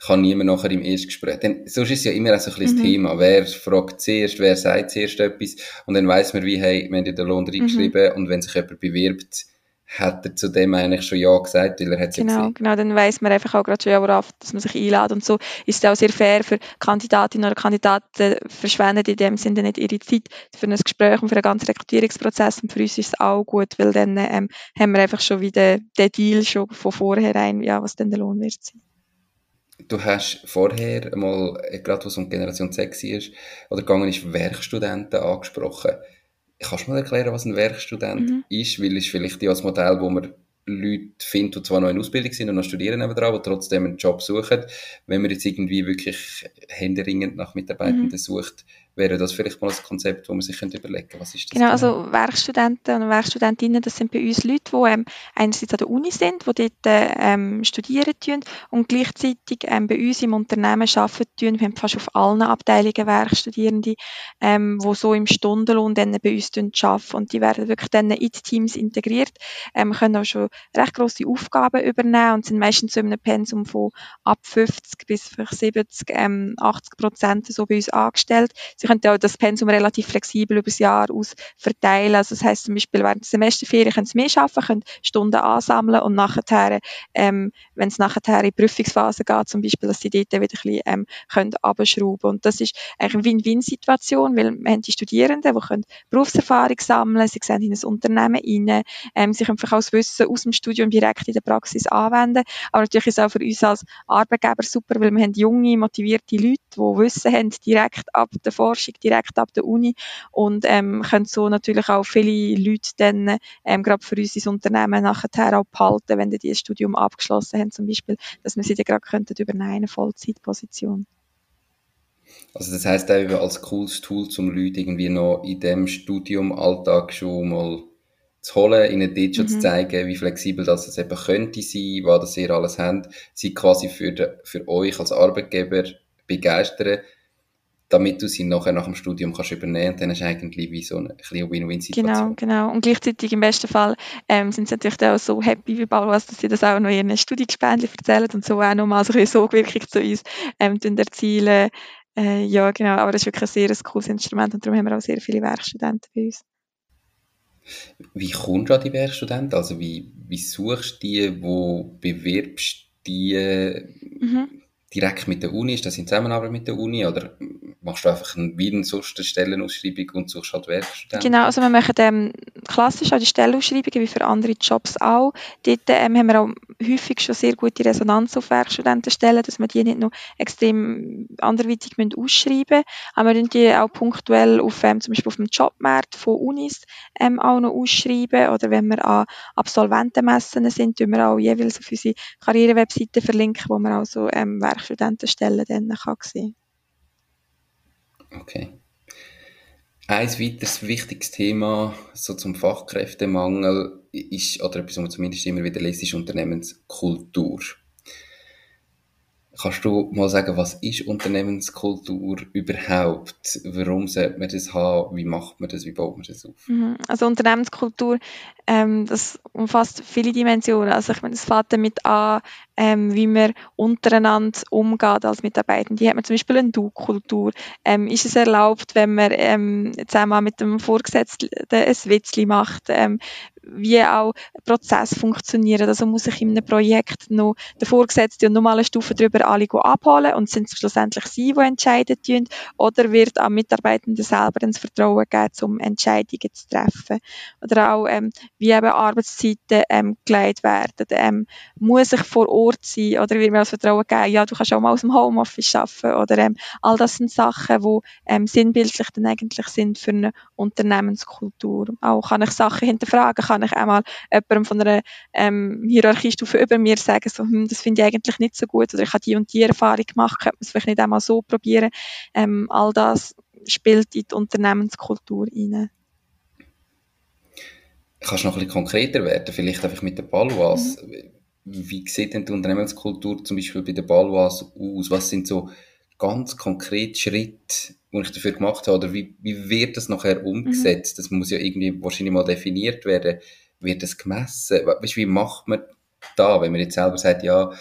Speaker 1: kann niemand nachher im Erstgespräch. Denn sonst ist es ja immer so ein bisschen mhm. das Thema. Wer fragt zuerst, wer sagt zuerst etwas? Und dann weiss man wie, hey, wir haben den Lohn reingeschrieben mhm. und wenn sich jemand bewirbt, hat er zu dem eigentlich schon Ja gesagt, weil er hat
Speaker 2: genau,
Speaker 1: gesehen.
Speaker 2: Genau, dann weiss man einfach auch gerade schon, ja, worauf, dass man sich einlädt und so. Ist es auch sehr fair für Kandidatinnen oder Kandidaten, verschwenden in dem Sinne nicht ihre Zeit für ein Gespräch und für einen ganzen Rekrutierungsprozess und für uns ist es auch gut, weil dann ähm, haben wir einfach schon wieder den Deal schon von vornherein, ja, was denn der Lohn wird sein
Speaker 1: du hast vorher mal, äh, gerade was um Generation Z war, oder gegangen ist, Werkstudenten angesprochen. Kannst du mal erklären, was ein Werkstudent mhm. ist? Weil es vielleicht ja das Modell, wo man Leute findet, die zwar noch in Ausbildung sind und noch studieren nebenan, die trotzdem einen Job suchen. Wenn man jetzt irgendwie wirklich händeringend nach Mitarbeitenden mhm. sucht, wäre das vielleicht mal ein Konzept, wo man sich überlegen könnte, was ist
Speaker 2: das? Genau, also Werkstudenten und Werkstudentinnen, das sind bei uns Leute, die ähm, einerseits an der Uni sind, die dort ähm, studieren tun und gleichzeitig ähm, bei uns im Unternehmen arbeiten tun. Wir haben fast auf allen Abteilungen Werkstudierende, ähm, die so im Stundenlohn dann bei uns arbeiten und die werden wirklich dann in die Teams integriert, ähm, können auch schon recht grosse Aufgaben übernehmen und sind meistens so in einem Pensum von ab 50 bis 70, ähm, 80 Prozent so bei uns angestellt Sie können auch das Pensum relativ flexibel über das Jahr aus verteilen. Also das heißt zum Beispiel während der Semesterferien können Sie mehr arbeiten, können Stunden ansammeln und nachher, ähm, wenn es nachher in die Prüfungsphase geht, zum Beispiel, dass Sie dort wieder ein bisschen ähm, können abschrauben Und das ist eigentlich eine Win-Win-Situation, weil wir haben die Studierenden, die können Berufserfahrung sammeln, sie sehen in ein Unternehmen rein, ähm, sie können vielleicht auch das Wissen aus dem Studium direkt in der Praxis anwenden. Aber natürlich ist es auch für uns als Arbeitgeber super, weil wir haben junge, motivierte Leute, die Wissen haben direkt ab der Forschung direkt ab der Uni und ähm, können so natürlich auch viele Leute dann ähm, gerade für uns ins Unternehmen nachher auch behalten, wenn die das Studium abgeschlossen haben zum Beispiel, dass wir sie dann gerade könnten übernehmen, eine Vollzeitposition.
Speaker 1: Also das heißt auch als cooles Tool, zum Leute irgendwie noch in dem Studiumalltag schon mal zu holen, ihnen dort schon mhm. zu zeigen, wie flexibel das es eben könnte sein, was das ihr alles habt, sie quasi für, für euch als Arbeitgeber begeistern, damit du sie nachher nach dem Studium kannst übernehmen dann hast du eigentlich wie so eine, eine Win-Win-Situation.
Speaker 2: Genau, genau. Und gleichzeitig im besten Fall ähm, sind sie natürlich auch so happy wie Balwas, dass sie das auch noch in ihren Studiengespendli erzählen und so auch nochmal so eine Sogwirkung zu uns ähm, erzielen. Äh, ja, genau. Aber das ist wirklich ein sehr cooles Instrument und darum haben wir auch sehr viele Werkstudenten bei uns.
Speaker 1: Wie kommst du an die Werkstudenten? Also wie, wie suchst du die, wo bewirbst die mhm. Direkt mit der Uni? Ist das in Zusammenarbeit mit der Uni oder machst du einfach ein, wie eine sonst eine Stellenausschreibung und suchst halt Werkstudenten?
Speaker 2: Genau, also wir machen ähm, klassisch auch die Stellenausschreibungen wie für andere Jobs auch. Dort ähm, haben wir auch häufig schon sehr gute Resonanz auf Werkstudentenstellen, dass wir die nicht nur extrem anderweitig ausschreiben müssen, aber wir die auch punktuell auf, ähm, zum Beispiel auf dem Jobmarkt von Unis ähm, auch noch ausschreiben oder wenn wir an Absolventenmessen sind, tun wir auch jeweils auf unsere Karrierewebseite verlinken, wo man auch so ähm, Werkstudentenstellen dann kann
Speaker 1: Okay. Ein weiteres wichtiges Thema so zum Fachkräftemangel ist, oder etwas, was man zumindest immer wieder liest, ist Unternehmenskultur. Kannst du mal sagen, was ist Unternehmenskultur überhaupt? Warum sollte man das haben? Wie macht man das? Wie baut man das auf?
Speaker 2: Mhm. Also Unternehmenskultur, ähm, das umfasst viele Dimensionen. Also ich meine, es fängt damit an, ähm, wie man untereinander umgeht als Mitarbeiter. Die hat man zum Beispiel eine Du-Kultur. Ähm, ist es erlaubt, wenn man ähm, zusammen mit dem Vorgesetzten ein Witzli macht? Wie auch Prozess funktionieren. Also muss ich in einem Projekt noch den Vorgesetzten und nochmal eine Stufe drüber alle abholen und sind es schlussendlich sie, die entscheiden tun, oder wird am Mitarbeitenden selber das Vertrauen geben, um Entscheidungen zu treffen. Oder auch, ähm, wie eben Arbeitszeiten ähm, gelegt werden. Ähm, muss ich vor Ort sein oder wird mir das Vertrauen geben, ja, du kannst auch mal aus dem Homeoffice arbeiten oder ähm, all das sind Sachen, die ähm, sinnbildlich dann eigentlich sind für eine Unternehmenskultur. Auch kann ich Sachen hinterfragen, kann ich einmal jemandem von einer ähm, Hierarchiestufe über mir sagen, so, hm, das finde ich eigentlich nicht so gut oder ich habe die und die Erfahrung gemacht, könnte man es vielleicht nicht einmal so probieren. Ähm, all das spielt in die Unternehmenskultur rein.
Speaker 1: Kannst du noch ein bisschen konkreter werden, vielleicht einfach mit der Balwas? Mhm. Wie sieht denn die Unternehmenskultur zum Beispiel bei der Balwas aus? Was sind so ganz konkrete Schritte, die ich dafür gemacht habe? Oder wie, wie wird das nachher umgesetzt? Mhm. Das muss ja irgendwie wahrscheinlich mal definiert werden. Wird das gemessen? Weißt, wie macht man da, wenn man jetzt selber sagt, ja,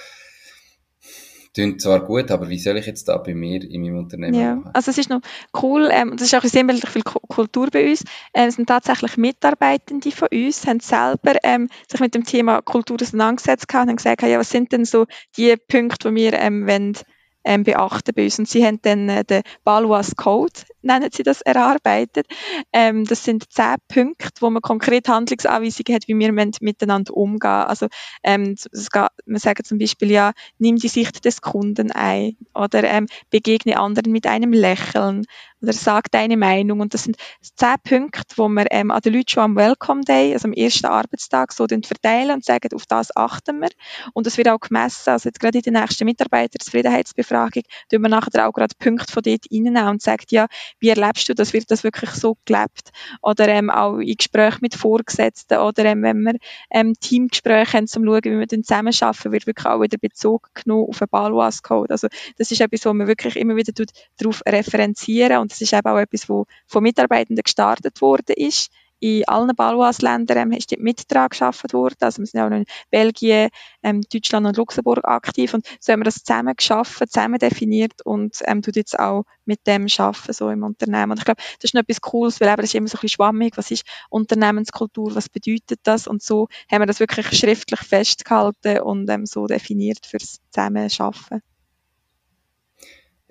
Speaker 1: klingt zwar gut, aber wie soll ich jetzt da bei mir in meinem Unternehmen
Speaker 2: ja.
Speaker 1: machen?
Speaker 2: Also es ist noch cool, ähm, das ist auch sinnbildlich viel Kultur bei uns. Ähm, es sind tatsächlich Mitarbeitende von uns, haben selber ähm, sich mit dem Thema Kultur auseinandergesetzt und haben gesagt, ja, was sind denn so die Punkte, die wir ähm, wollen, ähm, beachten bei uns. Und sie haben dann äh, den Balwas Code, nennen sie das, erarbeitet. Ähm, das sind zehn Punkte, wo man konkret Handlungsanweisungen hat, wie wir miteinander umgehen. Also ähm, geht, wir sagen zum Beispiel ja, nimm die Sicht des Kunden ein oder ähm, begegne anderen mit einem Lächeln oder sag deine Meinung. Und das sind zehn Punkte, wo wir ähm, an den Leuten schon am Welcome Day, also am ersten Arbeitstag, so verteilen und sagen, auf das achten wir. Und das wird auch gemessen. Also jetzt gerade in der nächsten Mitarbeiterzufriedenheitsbefragung tun wir nachher auch gerade Punkte von dort reinnehmen und sagen, ja, wie erlebst du das? Wird das wirklich so gelebt? Oder ähm, auch in Gesprächen mit Vorgesetzten oder ähm, wenn wir ähm, Teamgespräche haben, um zu schauen, wie wir dann zusammenarbeiten, wird wirklich auch wieder Bezug genommen auf einen Balwas-Code. Also das ist etwas, wo man wirklich immer wieder darauf referenzieren und das ist eben auch etwas, wo von Mitarbeitenden gestartet worden ist. In allen Balois-Ländern ähm, ist die Mittrag geschaffen worden. Also wir sind auch in Belgien, ähm, Deutschland und Luxemburg aktiv. Und so haben wir das zusammen geschaffen, zusammen definiert und ähm, tut jetzt auch mit dem schaffen so im Unternehmen. Und ich glaube, das ist noch etwas Cooles, weil eben das ist immer so ein bisschen schwammig. Was ist Unternehmenskultur? Was bedeutet das? Und so haben wir das wirklich schriftlich festgehalten und ähm, so definiert fürs Zusammenschaffen.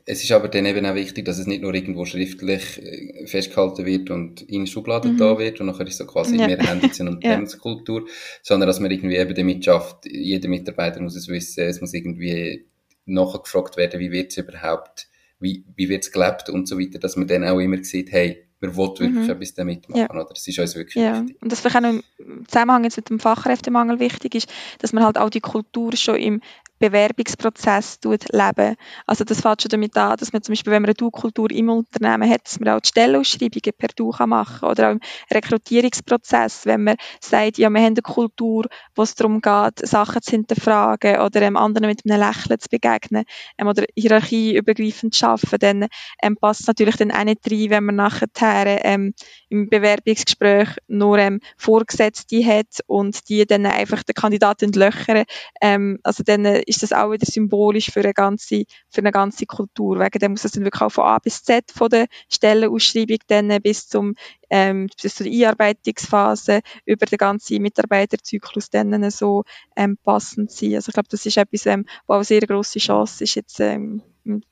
Speaker 1: Es ist aber dann eben auch wichtig, dass es nicht nur irgendwo schriftlich äh, festgehalten wird und in Schubladen mhm. da wird und nachher ist so quasi, ja. jetzt eine Unternehmenskultur, ja. sondern dass man irgendwie eben damit schafft, jeder Mitarbeiter muss es wissen, es muss irgendwie nachgefragt werden, wie wird es überhaupt, wie, wie wird es gelebt und so weiter, dass man dann auch immer sieht, hey, wir wollen wirklich mhm. etwas damit machen, ja. oder? Das ist uns wirklich ja. wichtig.
Speaker 2: Und das vielleicht auch noch im Zusammenhang jetzt mit dem Fachkräftemangel wichtig ist, dass man halt auch die Kultur schon im Bewerbungsprozess leben. Also das fängt schon damit an, dass man zum Beispiel, wenn man eine Du-Kultur im Unternehmen hat, dass man auch die Stellenausschreibungen per Du machen kann oder auch im Rekrutierungsprozess, wenn man sagt, ja, wir haben eine Kultur, wo es darum geht, Sachen zu hinterfragen oder ähm, anderen mit einem Lächeln zu begegnen ähm, oder hierarchieübergreifend zu arbeiten, dann ähm, passt natürlich dann auch nicht rein, wenn man nachher ähm, im Bewerbungsgespräch nur ähm, Vorgesetzte hat und die dann einfach den Kandidaten löchern. Ähm, also dann ist das auch wieder symbolisch für eine ganze, für eine ganze Kultur. Wegen dem muss es dann wirklich auch von A bis Z von der Stellenausschreibung dann bis zum ähm, bis zur Einarbeitungsphase über den ganzen Mitarbeiterzyklus dann so ähm, passend sein. Also ich glaube, das ist etwas, ähm, was eine sehr grosse Chance ist jetzt ähm, im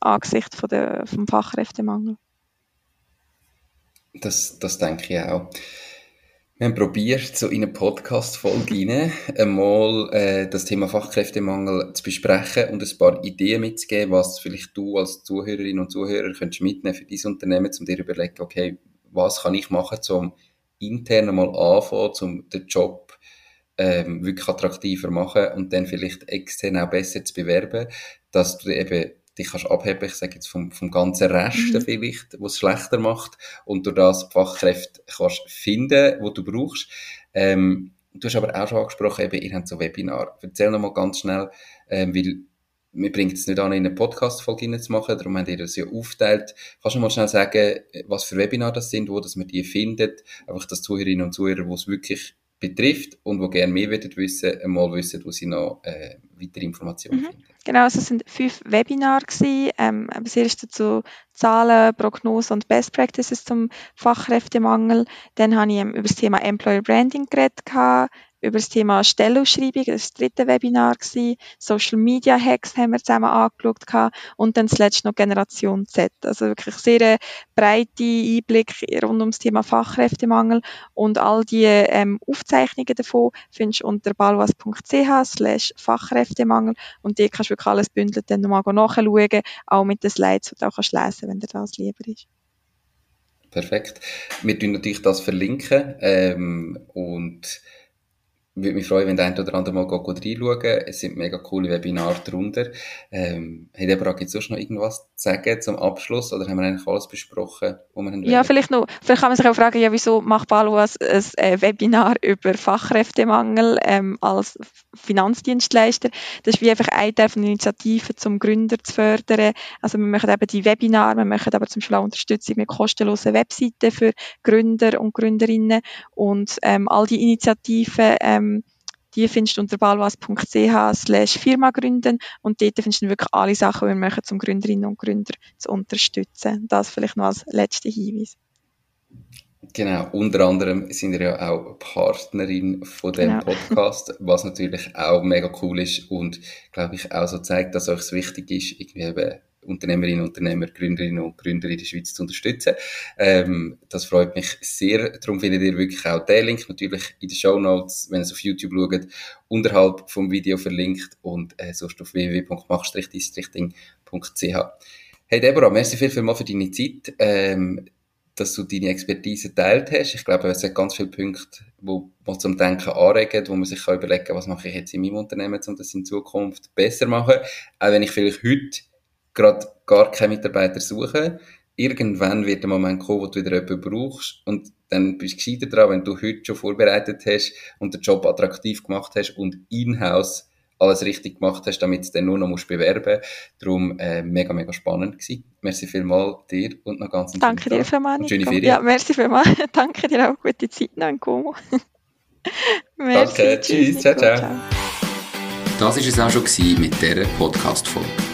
Speaker 2: Angesicht von der, vom Fachkräftemangel.
Speaker 1: Das, das denke ich auch. Wir haben probiert, so in eine Podcast-Folge einmal äh, das Thema Fachkräftemangel zu besprechen und ein paar Ideen mitzugeben, was vielleicht du als Zuhörerin und Zuhörer könntest mitnehmen für dein Unternehmen, um dir überlegen, okay, was kann ich machen, um intern mal anfangen, um den Job ähm, wirklich attraktiver machen und dann vielleicht extern auch besser zu bewerben, dass du eben dich kannst abheben, ich sage jetzt vom, vom ganzen Rest mhm. vielleicht, was es schlechter macht und durch das Fachkräfte kannst finden, wo du brauchst. Ähm, du hast aber auch schon angesprochen, eben, ihr habt so Webinar. Erzähl nochmal ganz schnell, ähm, weil wir bringen es nicht an, in eine Podcast-Folge zu machen, darum haben wir das ja aufteilt. Kannst du mal schnell sagen, was für Webinare das sind, wo dass man die findet? Einfach, dass Zuhörerinnen und Zuhörer, wo es wirklich betrifft und wo gerne mehr würden wissen, mal wissen, wo sie noch äh, weitere Informationen mhm. finden.
Speaker 2: Genau, also es sind fünf Webinare gewesen. Ähm, das erste zu Zahlen, Prognosen und Best Practices zum Fachkräftemangel. Dann habe ich ähm, über das Thema Employer Branding geredet, über das Thema Stellenausschreibung, das dritte Webinar, gewesen. Social Media Hacks haben wir zusammen angeschaut und dann zuletzt noch Generation Z. Also wirklich sehr breite Einblick rund ums Thema Fachkräftemangel und all die ähm, Aufzeichnungen davon findest du unter balwas.ch slash Fachkräftemangel und die kannst du wirklich alles bündelt dann nochmal nachschauen, auch mit den Slides, die du auch kannst lesen wenn dir das lieber ist.
Speaker 1: Perfekt. Wir tun natürlich das verlinken ähm, und würde mich freuen, wenn der eine oder andere mal reinschauen Es sind mega coole Webinare drunter. Ähm, hat Deborah, gibt es sonst noch irgendwas zu sagen zum Abschluss oder haben wir eigentlich alles besprochen,
Speaker 2: was wir haben Ja, vielleicht noch. Vielleicht kann man sich auch fragen, ja, wieso macht Balu ein, ein äh, Webinar über Fachkräftemangel ähm, als Finanzdienstleister? Das ist wie einfach ein Teil von der Initiative, zum Gründer zu fördern. Also wir machen eben die Webinare, wir machen aber zum Beispiel auch Unterstützung mit kostenlosen Webseiten für Gründer und Gründerinnen und ähm, all die Initiativen ähm, ähm, die findest du unter balwas.ch slash Firma gründen und dort findest du wirklich alle Sachen, die wir machen, um Gründerinnen und Gründer zu unterstützen. Das vielleicht noch als letzter Hinweis.
Speaker 1: Genau, unter anderem sind wir ja auch Partnerin von dem genau. Podcast, <laughs> was natürlich auch mega cool ist und glaube ich auch so zeigt, dass euch es wichtig ist, irgendwie eben Unternehmerinnen, Unternehmer, Gründerinnen und Gründer in der Schweiz zu unterstützen. Ähm, das freut mich sehr. Darum findet ihr wirklich auch den Link natürlich in den Show Notes, wenn ihr es auf YouTube schaut, unterhalb vom Video verlinkt und äh, sonst auf www.mach-districhting.ch. Hey Deborah, merci viel, viel mal für deine Zeit, ähm, dass du deine Expertise teilt hast. Ich glaube, es sind ganz viele Punkte, wo man zum Denken anregen, wo man sich kann überlegen kann, was mache ich jetzt in meinem Unternehmen, um das in Zukunft besser zu machen. Auch wenn ich vielleicht heute gerade gar keine Mitarbeiter suchen. Irgendwann wird der Moment kommen, wo du wieder jemanden brauchst und dann bist du gescheiter dran, wenn du heute schon vorbereitet hast und den Job attraktiv gemacht hast und in-house alles richtig gemacht hast, damit du dann nur noch musst bewerben Darum äh, mega, mega spannend gewesen. Merci vielmals dir und noch ganz
Speaker 2: Danke dir vielmals,
Speaker 1: Nico. Schöne
Speaker 2: Ferien. Ja, merci vielmals. <laughs> Danke dir auch. Gute Zeit noch in Como. <laughs>
Speaker 1: merci. Danke. Tschüss. Ciao, ciao. ciao.
Speaker 3: Das war es auch schon mit dieser Podcast-Folge.